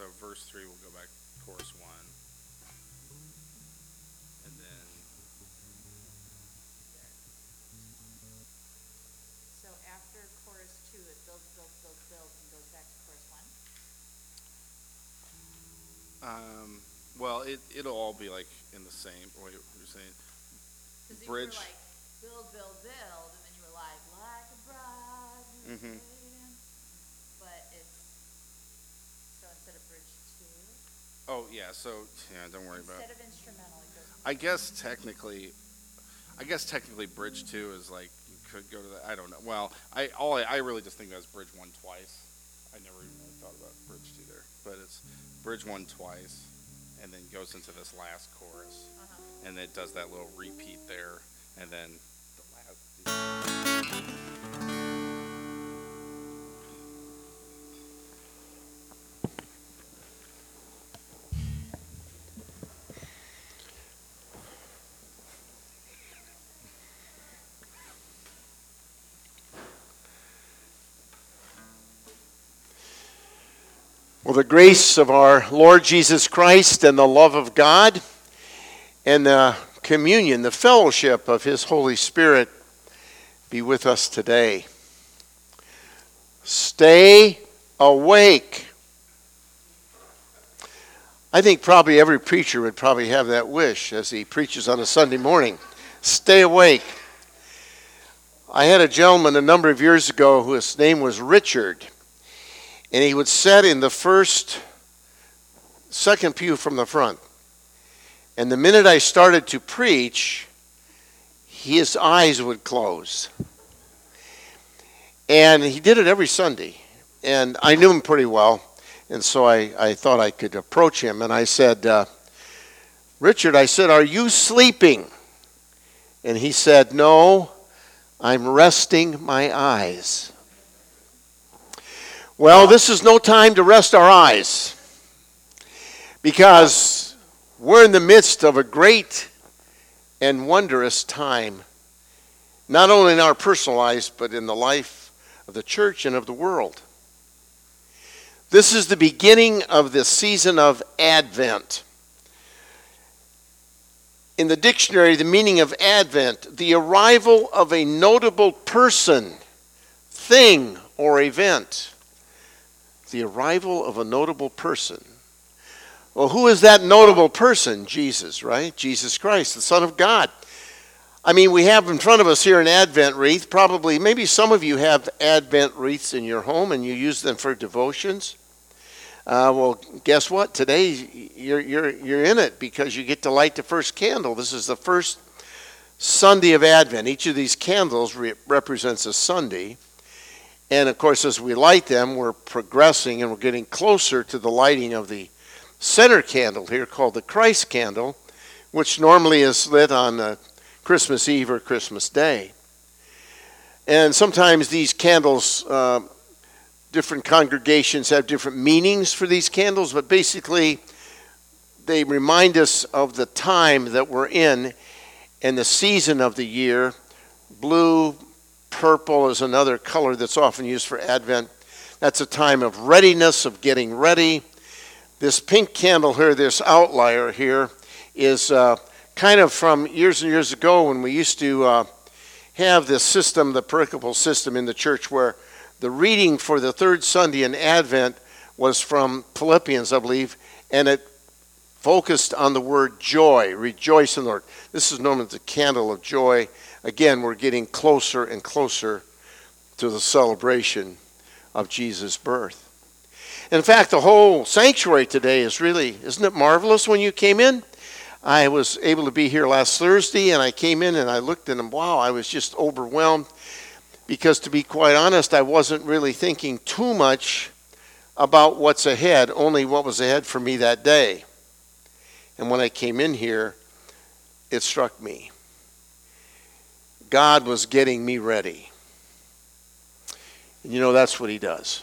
so verse three, we'll go back chorus one. And then, So after chorus two, it builds, builds, builds, builds, and goes back to chorus one? um, well, it, it'll all be like in the same, wait, you're saying, Because you were Bridge. like, build, build, build, and then you were like, like a bride who's Mhm. waiting. But it's, so instead of bridge two, oh, yeah, so, yeah, don't worry about it. instead of instrumental, it goes. I guess technically, I guess technically bridge two is like, you could go to the, I don't know, well, I, all, I, I really just think that's bridge one twice. I never even really thought about bridge two there, but it's bridge one twice, and then goes into this last chorus. Uh-huh. and it does that little repeat there, and then the last. Well, the grace of our Lord Jesus Christ and the love of God and the communion, the fellowship of His Holy Spirit be with us today. Stay awake. I think probably every preacher would probably have that wish as he preaches on a Sunday morning. Stay awake. I had a gentleman a number of years ago whose name was Richard and he would sit in the first, second pew from the front. And the minute I started to preach, his eyes would close. And he did it every Sunday. And I knew him pretty well. And so I, I thought I could approach him. And I said, uh, Richard, I said, Are you sleeping? And he said, No, I'm resting my eyes. Well, this is no time to rest our eyes because we're in the midst of a great and wondrous time, not only in our personal lives, but in the life of the church and of the world. This is the beginning of the season of Advent. In the dictionary, the meaning of Advent, the arrival of a notable person, thing, or event the arrival of a notable person. Well, who is that notable person? Jesus, right? Jesus Christ, the Son of God. I mean, we have in front of us here an Advent wreath. Probably, maybe some of you have Advent wreaths in your home and you use them for devotions. Uh, well, guess what? Today you're, you're, you're in it because you get to light the first candle. This is the first Sunday of Advent. Each of these candles re- represents a Sunday. And of course, as we light them, we're progressing and we're getting closer to the lighting of the center candle here called the Christ candle, which normally is lit on uh, Christmas Eve or Christmas Day. And sometimes these candles, uh, different congregations have different meanings for these candles, but basically they remind us of the time that we're in and the season of the year. Blue, Purple is another color that's often used for Advent. That's a time of readiness, of getting ready. This pink candle here, this outlier here, is uh, kind of from years and years ago when we used to uh, have this system, the pericopal system in the church, where the reading for the third Sunday in Advent was from Philippians, I believe, and it focused on the word joy, rejoice in the Lord. This is known as the candle of joy again, we're getting closer and closer to the celebration of Jesus' birth. In fact, the whole sanctuary today is really, isn't it marvelous when you came in? I was able to be here last Thursday and I came in and I looked and wow, I was just overwhelmed because to be quite honest, I wasn't really thinking too much about what's ahead, only what was ahead for me that day. And when I came in here, it struck me. God was getting me ready. And you know, that's what He does.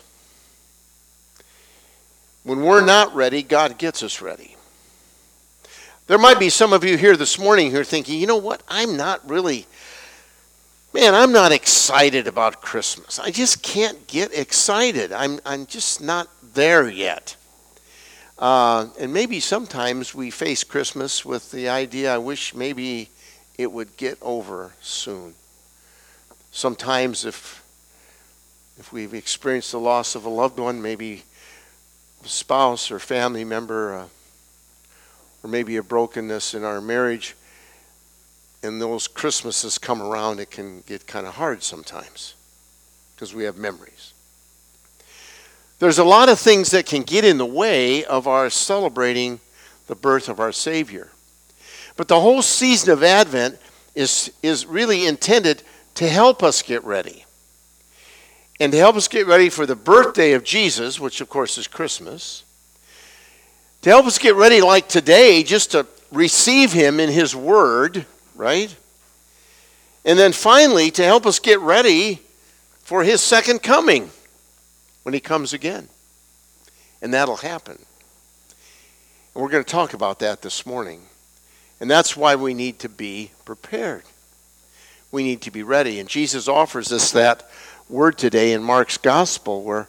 When we're not ready, God gets us ready. There might be some of you here this morning who are thinking, you know what? I'm not really, man, I'm not excited about Christmas. I just can't get excited. I'm, I'm just not there yet. Uh, and maybe sometimes we face Christmas with the idea, I wish maybe it would get over soon. Sometimes, if, if we've experienced the loss of a loved one, maybe a spouse or family member, uh, or maybe a brokenness in our marriage, and those Christmases come around, it can get kind of hard sometimes because we have memories. There's a lot of things that can get in the way of our celebrating the birth of our Savior. But the whole season of Advent is, is really intended to help us get ready. And to help us get ready for the birthday of Jesus, which of course is Christmas. To help us get ready, like today, just to receive Him in His Word, right? And then finally, to help us get ready for His second coming when He comes again. And that'll happen. And we're going to talk about that this morning. And that's why we need to be prepared. We need to be ready. And Jesus offers us that word today in Mark's gospel where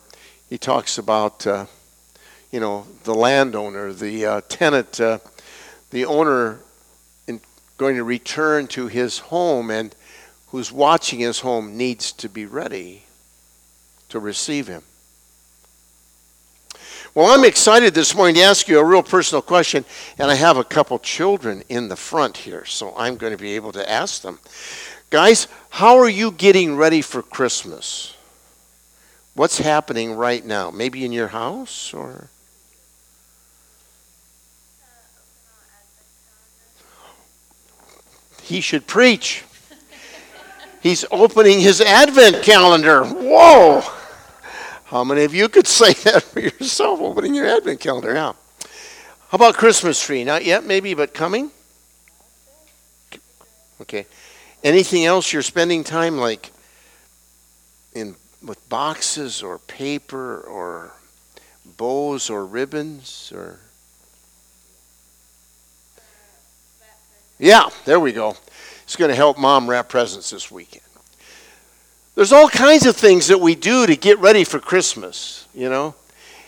he talks about, uh, you know, the landowner, the uh, tenant, uh, the owner in, going to return to his home and who's watching his home needs to be ready to receive him. Well, I'm excited this morning to ask you a real personal question, and I have a couple children in the front here, so I'm going to be able to ask them. Guys, how are you getting ready for Christmas? What's happening right now? Maybe in your house or He should preach. He's opening his advent calendar. Whoa! How many of you could say that for yourself, opening your advent calendar? Yeah. How about Christmas tree? Not yet, maybe, but coming? Okay. Anything else you're spending time like in with boxes or paper or bows or ribbons or Yeah, there we go. It's going to help mom wrap presents this weekend. There's all kinds of things that we do to get ready for Christmas, you know,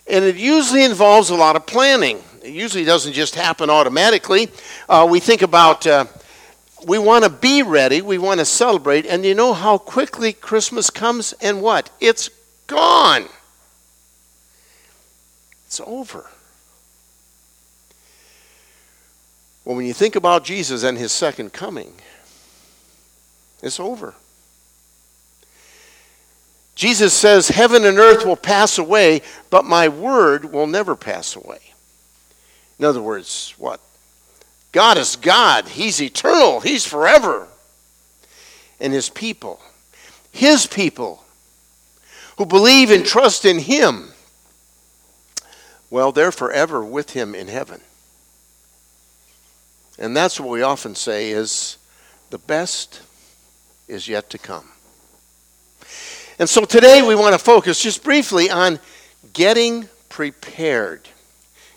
and it usually involves a lot of planning. It usually doesn't just happen automatically. Uh, we think about, uh, we want to be ready, we want to celebrate, and you know how quickly Christmas comes and what? It's gone. It's over. Well, when you think about Jesus and his second coming, it's over. Jesus says, Heaven and earth will pass away, but my word will never pass away. In other words, what? God is God. He's eternal. He's forever. And his people, his people who believe and trust in him, well, they're forever with him in heaven. And that's what we often say is the best is yet to come. And so today we want to focus just briefly on getting prepared.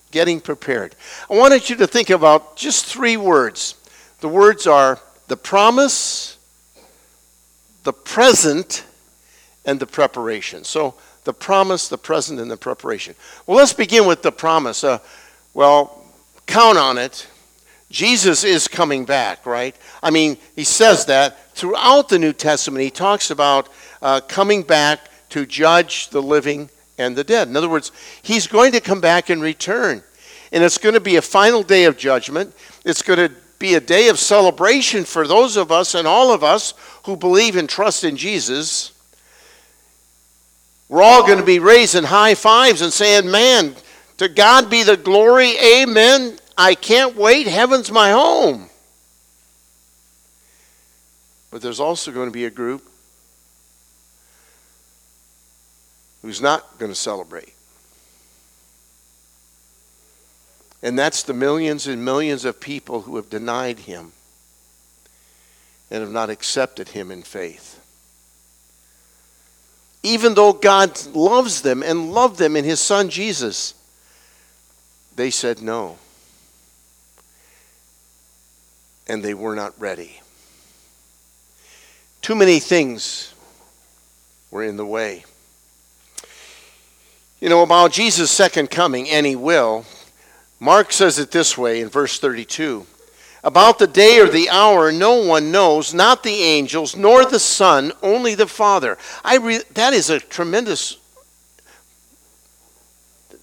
Getting prepared. I wanted you to think about just three words. The words are the promise, the present, and the preparation. So the promise, the present, and the preparation. Well, let's begin with the promise. Uh, well, count on it. Jesus is coming back, right? I mean, he says that throughout the New Testament. He talks about uh, coming back to judge the living and the dead. In other words, he's going to come back and return. And it's going to be a final day of judgment. It's going to be a day of celebration for those of us and all of us who believe and trust in Jesus. We're all going to be raising high fives and saying, Man, to God be the glory. Amen. I can't wait. Heaven's my home. But there's also going to be a group who's not going to celebrate. And that's the millions and millions of people who have denied him and have not accepted him in faith. Even though God loves them and loved them in his son Jesus, they said no and they were not ready. Too many things were in the way. You know, about Jesus' second coming, and he will, Mark says it this way in verse 32 About the day or the hour, no one knows, not the angels, nor the Son, only the Father. I re- that is a tremendous,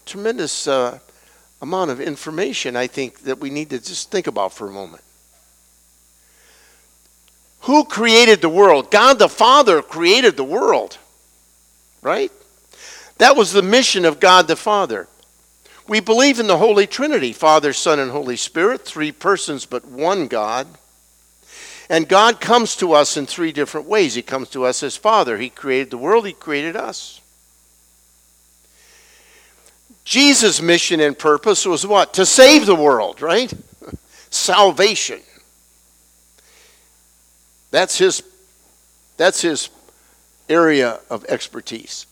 tremendous uh, amount of information, I think, that we need to just think about for a moment. Who created the world? God the Father created the world, right? That was the mission of God the Father. We believe in the Holy Trinity Father, Son, and Holy Spirit, three persons, but one God. And God comes to us in three different ways. He comes to us as Father. He created the world, He created us. Jesus' mission and purpose was what? To save the world, right? Salvation. That's his, that's his area of expertise.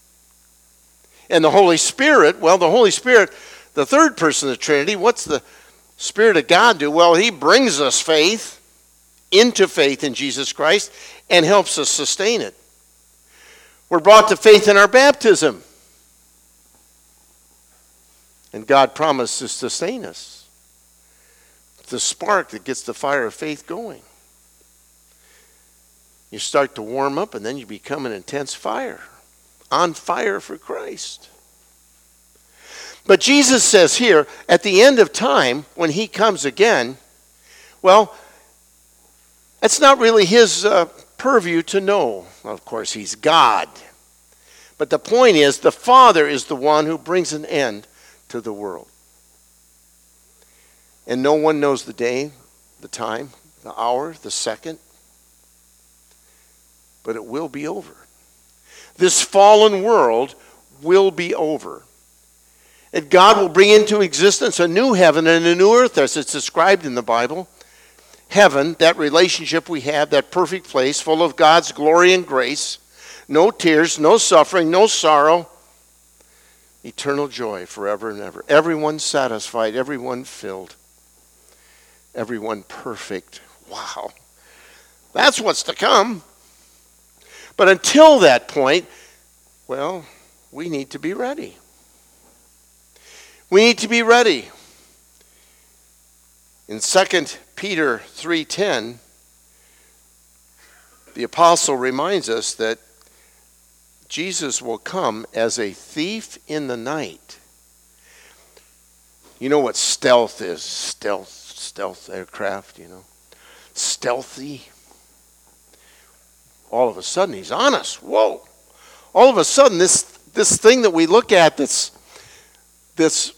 And the Holy Spirit, well, the Holy Spirit, the third person of the Trinity, what's the Spirit of God do? Well, he brings us faith into faith in Jesus Christ and helps us sustain it. We're brought to faith in our baptism. And God promises to sustain us. It's the spark that gets the fire of faith going. You start to warm up, and then you become an intense fire, on fire for Christ. But Jesus says here, at the end of time, when he comes again, well, it's not really his uh, purview to know. Of course, he's God. But the point is, the Father is the one who brings an end to the world. And no one knows the day, the time, the hour, the second, but it will be over. This fallen world will be over. And God will bring into existence a new heaven and a new earth, as it's described in the Bible. Heaven, that relationship we have, that perfect place full of God's glory and grace, no tears, no suffering, no sorrow, eternal joy forever and ever. Everyone satisfied, everyone filled, everyone perfect. Wow. That's what's to come. But until that point, well, we need to be ready. We need to be ready. In 2 Peter 3:10, the apostle reminds us that Jesus will come as a thief in the night. You know what stealth is? Stealth, stealth aircraft, you know. Stealthy. All of a sudden he's on us. Whoa. All of a sudden this this thing that we look at that's that's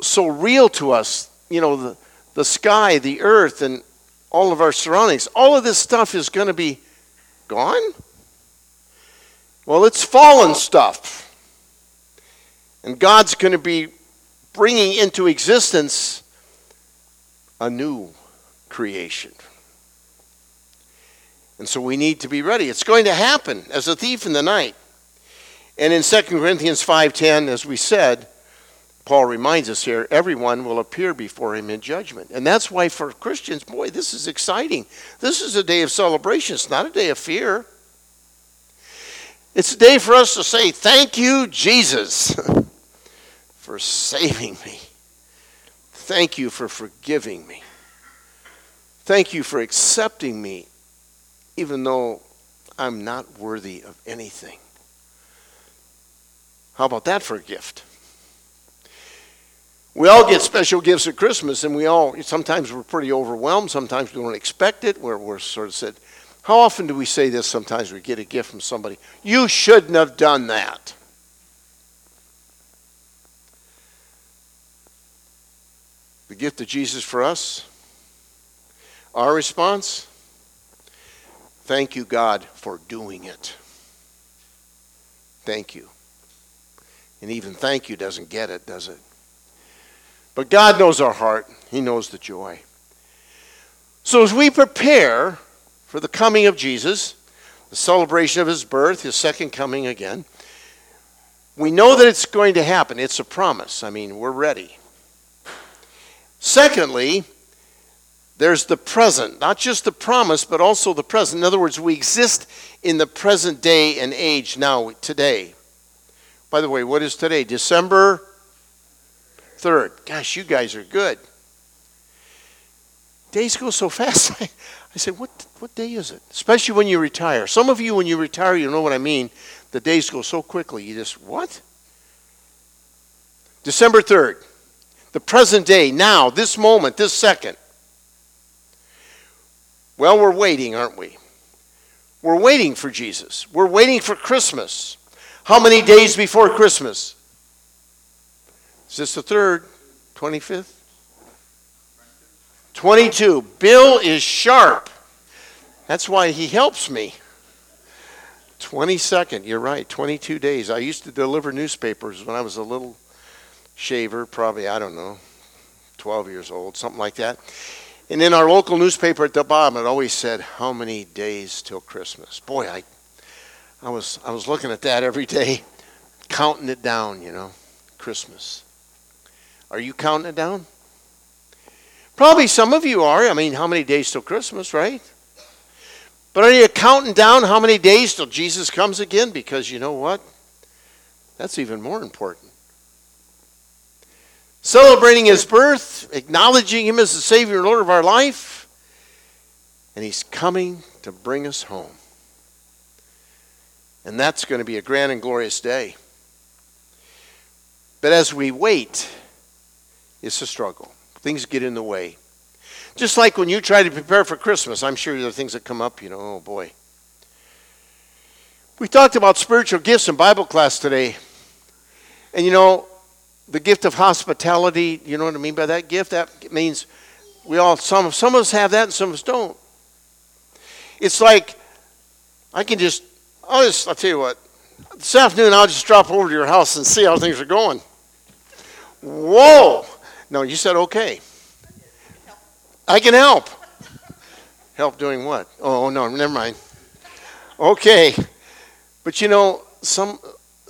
so real to us, you know, the, the sky, the earth, and all of our surroundings, all of this stuff is going to be gone? Well, it's fallen stuff. And God's going to be bringing into existence a new creation. And so we need to be ready. It's going to happen as a thief in the night. And in 2 Corinthians 5:10 as we said, Paul reminds us here, everyone will appear before him in judgment. And that's why for Christians, boy, this is exciting. This is a day of celebration. It's not a day of fear. It's a day for us to say, Thank you, Jesus, for saving me. Thank you for forgiving me. Thank you for accepting me, even though I'm not worthy of anything. How about that for a gift? We all get special gifts at Christmas, and we all, sometimes we're pretty overwhelmed, sometimes we don't expect it, where we're sort of said, how often do we say this sometimes we get a gift from somebody? You shouldn't have done that. The gift of Jesus for us, our response, thank you, God, for doing it. Thank you. And even thank you doesn't get it, does it? But God knows our heart, He knows the joy. So as we prepare for the coming of Jesus, the celebration of His birth, His second coming again, we know that it's going to happen. It's a promise. I mean, we're ready. Secondly, there's the present, not just the promise, but also the present. In other words, we exist in the present day and age now, today. By the way, what is today? December 3rd. Gosh, you guys are good. Days go so fast. I, I said, what, what day is it? Especially when you retire. Some of you, when you retire, you know what I mean. The days go so quickly. You just, what? December 3rd, the present day, now, this moment, this second. Well, we're waiting, aren't we? We're waiting for Jesus. We're waiting for Christmas. How many days before Christmas? Is this the third? 25th? 22. Bill is sharp. That's why he helps me. 22nd, you're right, 22 days. I used to deliver newspapers when I was a little shaver, probably, I don't know, 12 years old, something like that. And in our local newspaper at the bottom, it always said, How many days till Christmas? Boy, I, I, was, I was looking at that every day, counting it down, you know, Christmas. Are you counting it down? Probably some of you are. I mean, how many days till Christmas, right? But are you counting down how many days till Jesus comes again? Because you know what? That's even more important. Celebrating his birth, acknowledging him as the Savior and Lord of our life, and he's coming to bring us home. And that's going to be a grand and glorious day. But as we wait, it's a struggle. Things get in the way. Just like when you try to prepare for Christmas, I'm sure there are things that come up, you know, oh boy. We talked about spiritual gifts in Bible class today. And you know, the gift of hospitality, you know what I mean by that gift? That means we all, some, some of us have that and some of us don't. It's like, I can just, I'll just, I'll tell you what, this afternoon I'll just drop over to your house and see how things are going. Whoa! No, you said okay. I can help. Help doing what? Oh, no, never mind. Okay. But you know, some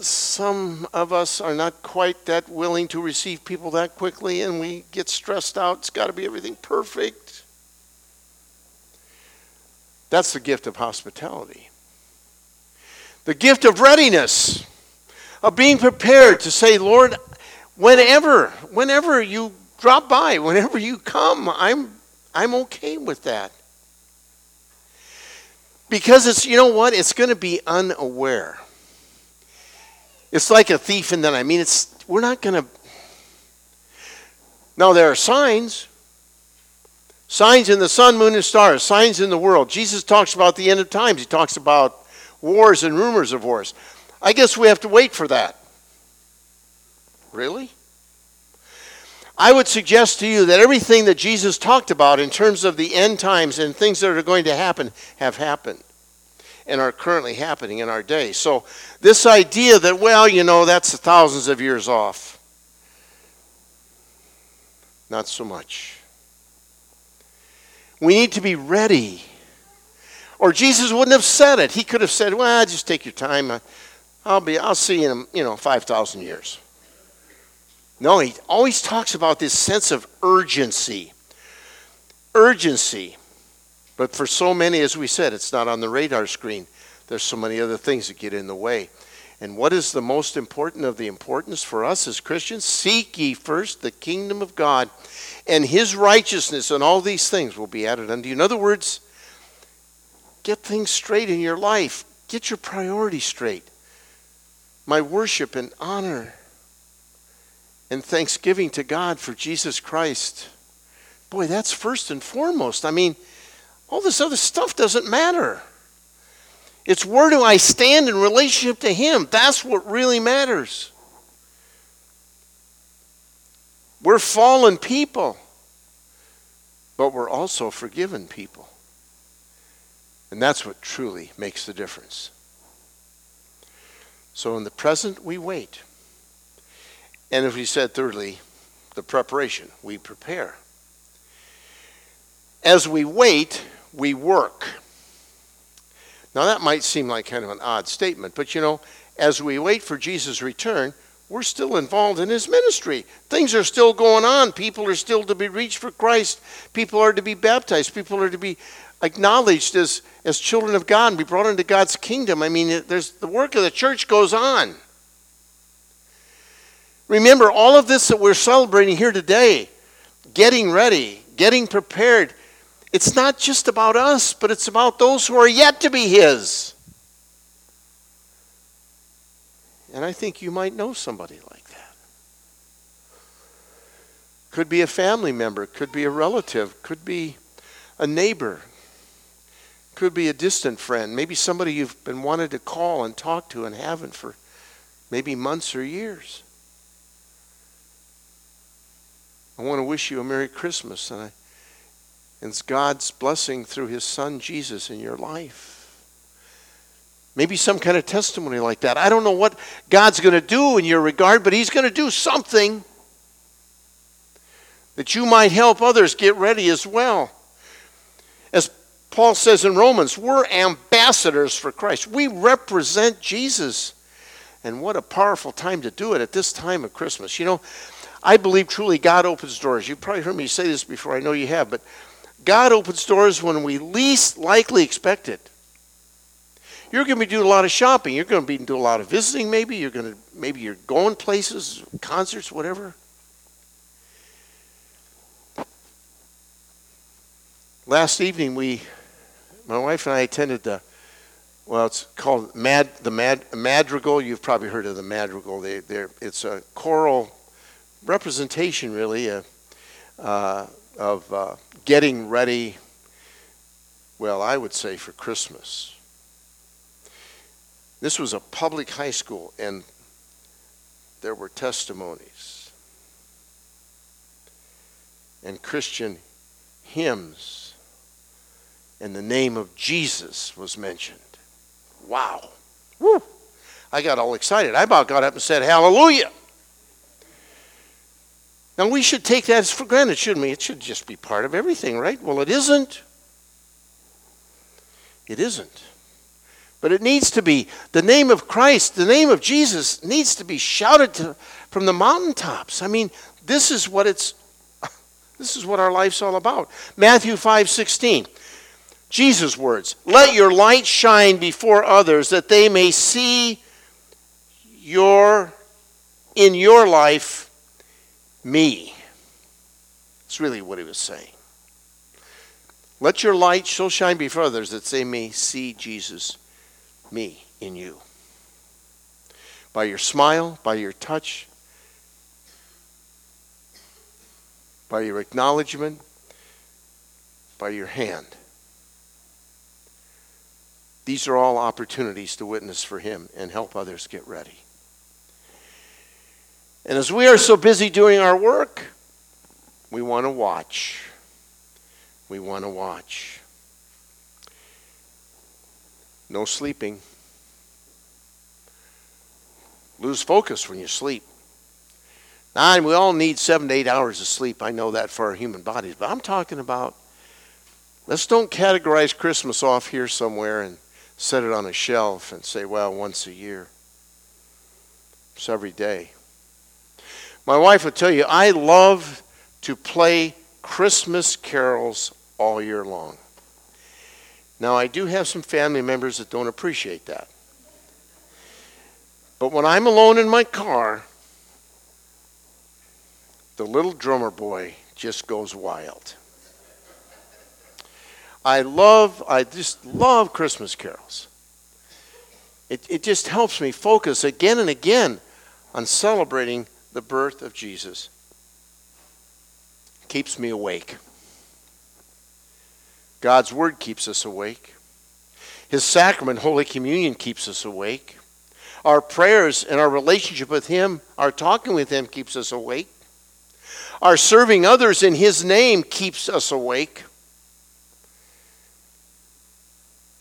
some of us are not quite that willing to receive people that quickly and we get stressed out. It's got to be everything perfect. That's the gift of hospitality. The gift of readiness, of being prepared to say, Lord, whenever, whenever you drop by, whenever you come, I'm, I'm okay with that. Because it's, you know what? It's going to be unaware. It's like a thief in that I mean, it's, we're not going to. Now, there are signs. Signs in the sun, moon, and stars, signs in the world. Jesus talks about the end of times. He talks about wars and rumors of wars. I guess we have to wait for that. Really? I would suggest to you that everything that Jesus talked about in terms of the end times and things that are going to happen have happened and are currently happening in our day. So, this idea that, well, you know, that's thousands of years off, not so much. We need to be ready. Or Jesus wouldn't have said it. He could have said, well, just take your time. I'll, be, I'll see you in, you know, 5,000 years. No, he always talks about this sense of urgency. Urgency. But for so many, as we said, it's not on the radar screen. There's so many other things that get in the way. And what is the most important of the importance for us as Christians? Seek ye first the kingdom of God and his righteousness, and all these things will be added unto you. In other words, get things straight in your life, get your priorities straight. My worship and honor and thanksgiving to God for Jesus Christ. Boy, that's first and foremost. I mean, all this other stuff doesn't matter. It's where do I stand in relationship to Him? That's what really matters. We're fallen people, but we're also forgiven people. And that's what truly makes the difference. So in the present, we wait. And as we said, thirdly, the preparation, we prepare. As we wait, we work. Now, that might seem like kind of an odd statement, but you know, as we wait for Jesus' return, we're still involved in his ministry. Things are still going on. People are still to be reached for Christ. People are to be baptized. People are to be acknowledged as, as children of God and be brought into God's kingdom. I mean, there's, the work of the church goes on. Remember, all of this that we're celebrating here today, getting ready, getting prepared, it's not just about us, but it's about those who are yet to be His. And I think you might know somebody like that. Could be a family member, could be a relative, could be a neighbor, could be a distant friend, maybe somebody you've been wanted to call and talk to and haven't for maybe months or years. I want to wish you a Merry Christmas and, I, and it's God's blessing through His Son Jesus in your life. Maybe some kind of testimony like that. I don't know what God's going to do in your regard, but He's going to do something that you might help others get ready as well. As Paul says in Romans, we're ambassadors for Christ. We represent Jesus. And what a powerful time to do it at this time of Christmas. You know, I believe truly God opens doors. You've probably heard me say this before, I know you have, but God opens doors when we least likely expect it. You're going to be doing a lot of shopping. You're going to be doing a lot of visiting maybe. You're going to maybe you're going places, concerts, whatever. Last evening we my wife and I attended the well, it's called Mad the Mad Madrigal. You've probably heard of the Madrigal. They, it's a choral representation, really, uh, uh, of uh, getting ready. Well, I would say for Christmas. This was a public high school, and there were testimonies and Christian hymns, and the name of Jesus was mentioned. Wow. Woo. I got all excited. I about got up and said, Hallelujah. Now, we should take that as for granted, shouldn't we? It should just be part of everything, right? Well, it isn't. It isn't. But it needs to be. The name of Christ, the name of Jesus needs to be shouted to, from the mountaintops. I mean, this is what it's this is what our life's all about. Matthew 5 16. Jesus' words Let your light shine before others that they may see your in your life me. That's really what he was saying. Let your light so shine before others that they may see Jesus, me, in you. By your smile, by your touch, by your acknowledgement, by your hand. These are all opportunities to witness for Him and help others get ready. And as we are so busy doing our work, we want to watch. We want to watch. No sleeping. Lose focus when you sleep. Nine, we all need seven to eight hours of sleep. I know that for our human bodies. But I'm talking about let's don't categorize Christmas off here somewhere and set it on a shelf and say, well, once a year. It's every day. My wife would tell you, I love to play Christmas carols all year long. Now, I do have some family members that don't appreciate that. But when I'm alone in my car, the little drummer boy just goes wild. I love, I just love Christmas carols. It, it just helps me focus again and again on celebrating the birth of Jesus keeps me awake. God's Word keeps us awake. His sacrament, Holy Communion, keeps us awake. Our prayers and our relationship with Him, our talking with Him, keeps us awake. Our serving others in His name keeps us awake.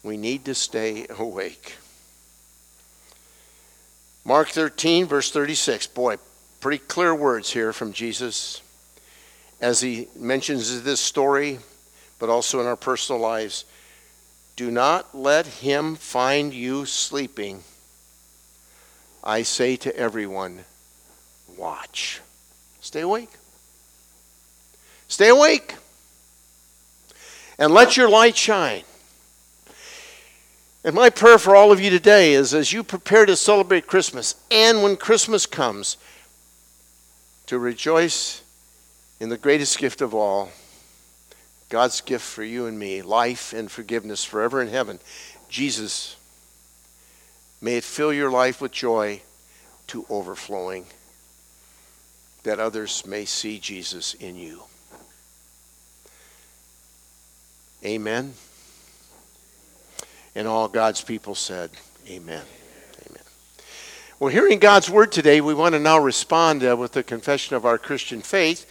We need to stay awake. Mark 13, verse 36. Boy, Pretty clear words here from Jesus as he mentions this story, but also in our personal lives. Do not let him find you sleeping. I say to everyone, watch. Stay awake. Stay awake. And let your light shine. And my prayer for all of you today is as you prepare to celebrate Christmas and when Christmas comes, to rejoice in the greatest gift of all God's gift for you and me life and forgiveness forever in heaven. Jesus, may it fill your life with joy to overflowing, that others may see Jesus in you. Amen. And all God's people said, Amen. Well, hearing God's word today, we want to now respond uh, with the confession of our Christian faith.